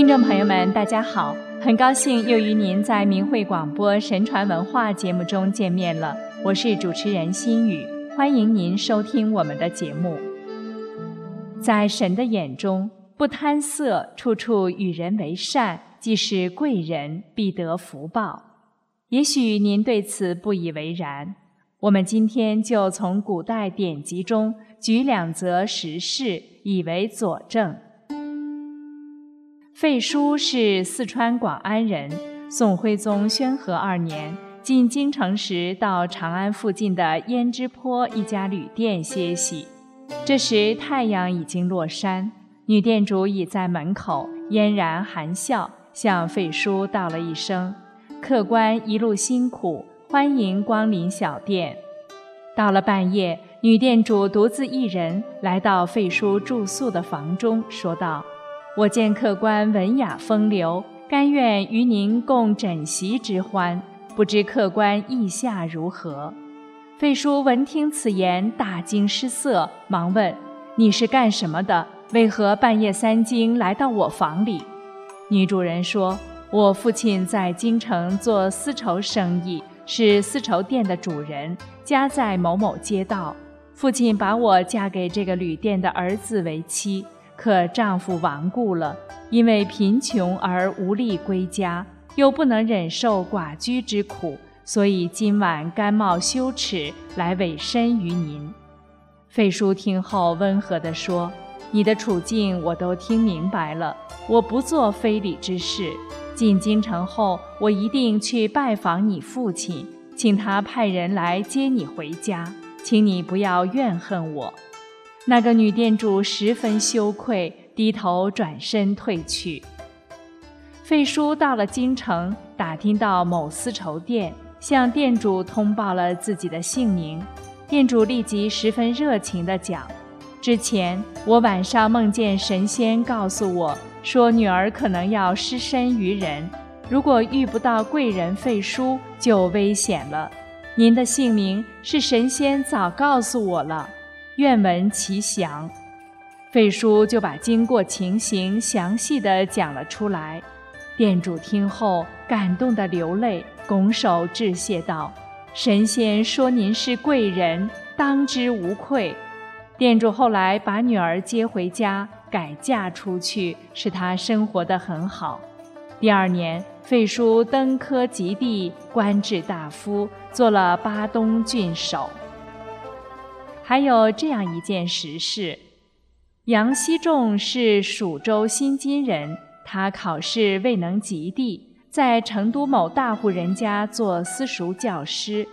听众朋友们，大家好，很高兴又与您在明慧广播神传文化节目中见面了。我是主持人心雨，欢迎您收听我们的节目。在神的眼中，不贪色，处处与人为善，即是贵人，必得福报。也许您对此不以为然，我们今天就从古代典籍中举两则实事，以为佐证。费叔是四川广安人。宋徽宗宣和二年进京城时，到长安附近的胭脂坡一家旅店歇息。这时太阳已经落山，女店主已在门口嫣然含笑，向费叔道了一声：“客官一路辛苦，欢迎光临小店。”到了半夜，女店主独自一人来到费叔住宿的房中，说道。我见客官文雅风流，甘愿与您共枕席之欢，不知客官意下如何？费叔闻听此言，大惊失色，忙问：“你是干什么的？为何半夜三更来到我房里？”女主人说：“我父亲在京城做丝绸生意，是丝绸店的主人，家在某某街道。父亲把我嫁给这个旅店的儿子为妻。”可丈夫亡故了，因为贫穷而无力归家，又不能忍受寡居之苦，所以今晚甘冒羞耻来委身于您。费叔听后温和地说：“你的处境我都听明白了，我不做非礼之事。进京城后，我一定去拜访你父亲，请他派人来接你回家，请你不要怨恨我。”那个女店主十分羞愧，低头转身退去。费叔到了京城，打听到某丝绸店，向店主通报了自己的姓名。店主立即十分热情地讲：“之前我晚上梦见神仙告诉我说，女儿可能要失身于人，如果遇不到贵人费叔，就危险了。您的姓名是神仙早告诉我了。”愿闻其详，费叔就把经过情形详细的讲了出来。店主听后感动的流泪，拱手致谢道：“神仙说您是贵人，当之无愧。”店主后来把女儿接回家，改嫁出去，使她生活得很好。第二年，费叔登科及第，官至大夫，做了巴东郡守。还有这样一件实事：杨希仲是蜀州新津人，他考试未能及第，在成都某大户人家做私塾教师。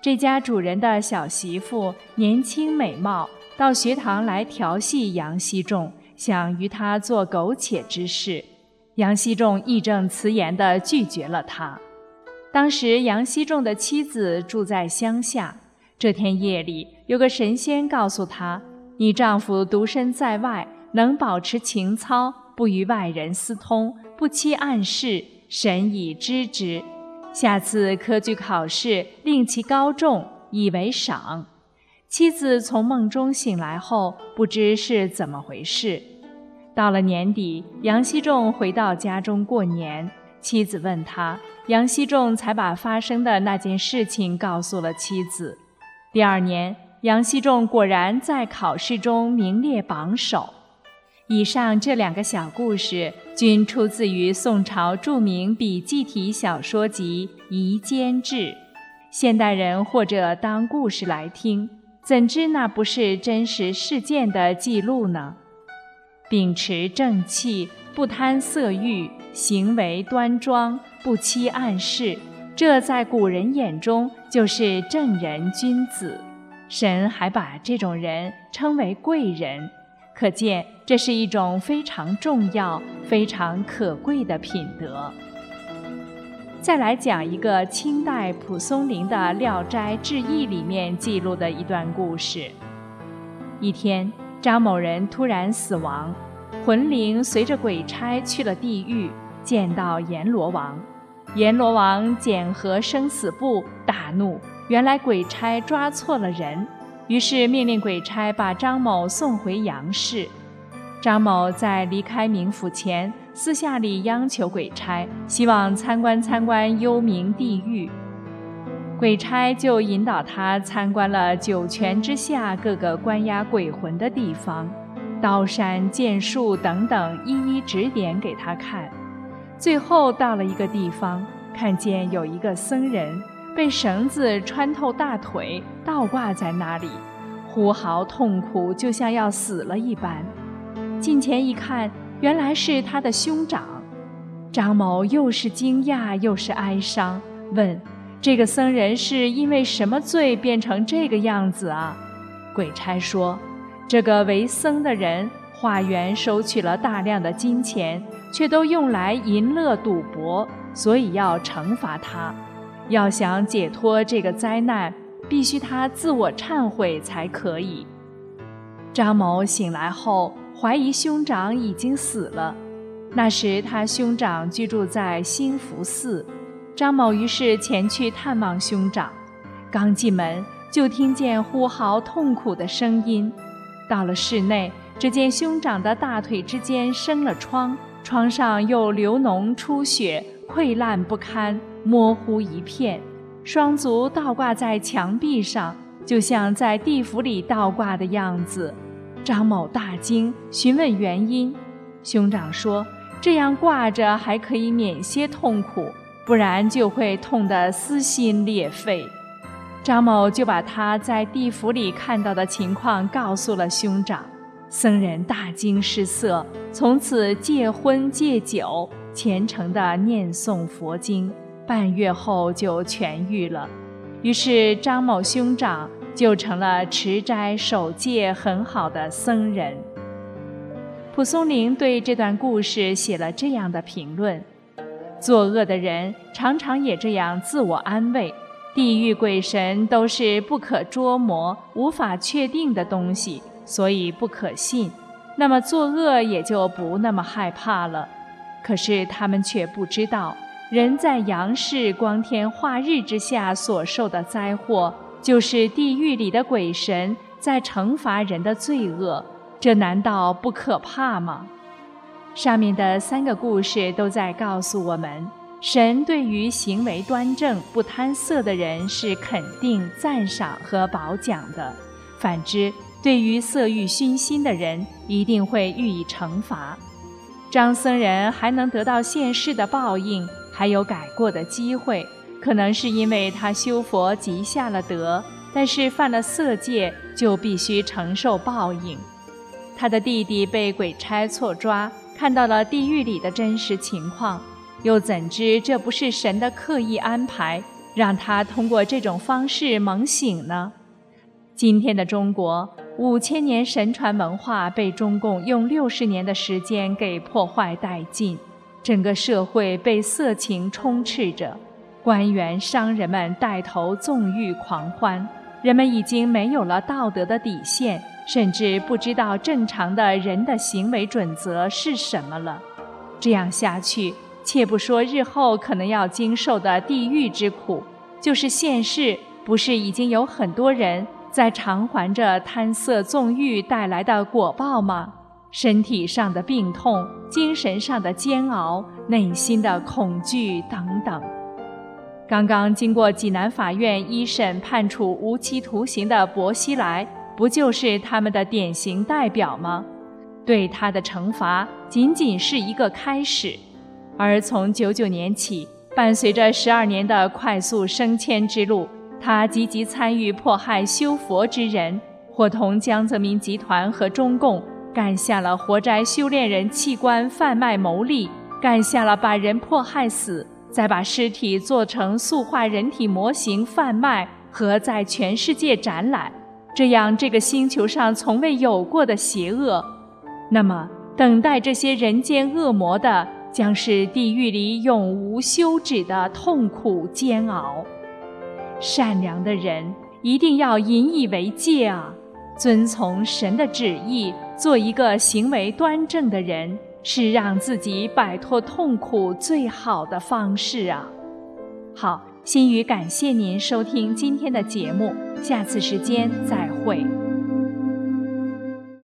这家主人的小媳妇年轻美貌，到学堂来调戏杨希仲，想与他做苟且之事。杨希仲义正辞严地拒绝了他。当时杨希仲的妻子住在乡下。这天夜里，有个神仙告诉他：“你丈夫独身在外，能保持情操，不与外人私通，不欺暗室，神已知之。下次科举考试，令其高中，以为赏。”妻子从梦中醒来后，不知是怎么回事。到了年底，杨希仲回到家中过年，妻子问他，杨希仲才把发生的那件事情告诉了妻子。第二年，杨希仲果然在考试中名列榜首。以上这两个小故事均出自于宋朝著名笔记体小说集《夷坚志》，现代人或者当故事来听，怎知那不是真实事件的记录呢？秉持正气，不贪色欲，行为端庄，不欺暗室。这在古人眼中就是正人君子，神还把这种人称为贵人，可见这是一种非常重要、非常可贵的品德。再来讲一个清代蒲松龄的《聊斋志异》里面记录的一段故事：一天，张某人突然死亡，魂灵随着鬼差去了地狱，见到阎罗王。阎罗王检核生死簿，大怒。原来鬼差抓错了人，于是命令鬼差把张某送回阳世。张某在离开冥府前，私下里央求鬼差，希望参观参观幽冥地狱。鬼差就引导他参观了九泉之下各个关押鬼魂的地方，刀山剑树等等，一一指点给他看。最后到了一个地方，看见有一个僧人被绳子穿透大腿，倒挂在那里，呼嚎痛苦，就像要死了一般。近前一看，原来是他的兄长。张某又是惊讶又是哀伤，问。这个僧人是因为什么罪变成这个样子啊？鬼差说：“这个为僧的人化缘收取了大量的金钱，却都用来淫乐赌博，所以要惩罚他。要想解脱这个灾难，必须他自我忏悔才可以。”张某醒来后，怀疑兄长已经死了。那时他兄长居住在兴福寺。张某于是前去探望兄长，刚进门就听见呼嚎痛苦的声音。到了室内，只见兄长的大腿之间生了疮，疮上又流脓出血，溃烂不堪，模糊一片。双足倒挂在墙壁上，就像在地府里倒挂的样子。张某大惊，询问原因。兄长说：“这样挂着还可以免些痛苦。”不然就会痛得撕心裂肺。张某就把他在地府里看到的情况告诉了兄长，僧人大惊失色，从此戒荤戒酒，虔诚地念诵佛经，半月后就痊愈了。于是张某兄长就成了持斋守戒很好的僧人。蒲松龄对这段故事写了这样的评论。作恶的人常常也这样自我安慰：地狱鬼神都是不可捉摸、无法确定的东西，所以不可信。那么作恶也就不那么害怕了。可是他们却不知道，人在阳世光天化日之下所受的灾祸，就是地狱里的鬼神在惩罚人的罪恶。这难道不可怕吗？上面的三个故事都在告诉我们，神对于行为端正、不贪色的人是肯定、赞赏和褒奖的；反之，对于色欲熏心的人，一定会予以惩罚。张僧人还能得到现世的报应，还有改过的机会，可能是因为他修佛积下了德，但是犯了色戒，就必须承受报应。他的弟弟被鬼差错抓。看到了地狱里的真实情况，又怎知这不是神的刻意安排，让他通过这种方式猛醒呢？今天的中国五千年神传文化被中共用六十年的时间给破坏殆尽，整个社会被色情充斥着，官员商人们带头纵欲狂欢，人们已经没有了道德的底线。甚至不知道正常的人的行为准则是什么了。这样下去，且不说日后可能要经受的地狱之苦，就是现世，不是已经有很多人在偿还着贪色纵欲带来的果报吗？身体上的病痛、精神上的煎熬、内心的恐惧等等。刚刚经过济南法院一审判处无期徒刑的薄熙来。不就是他们的典型代表吗？对他的惩罚仅仅是一个开始，而从九九年起，伴随着十二年的快速升迁之路，他积极参与迫害修佛之人，伙同江泽民集团和中共干下了活摘修炼人器官贩卖牟利，干下了把人迫害死，再把尸体做成塑化人体模型贩卖和在全世界展览。这样，这个星球上从未有过的邪恶，那么等待这些人间恶魔的，将是地狱里永无休止的痛苦煎熬。善良的人一定要引以为戒啊！遵从神的旨意，做一个行为端正的人，是让自己摆脱痛苦最好的方式啊！好。心语感谢您收听今天的节目，下次时间再会。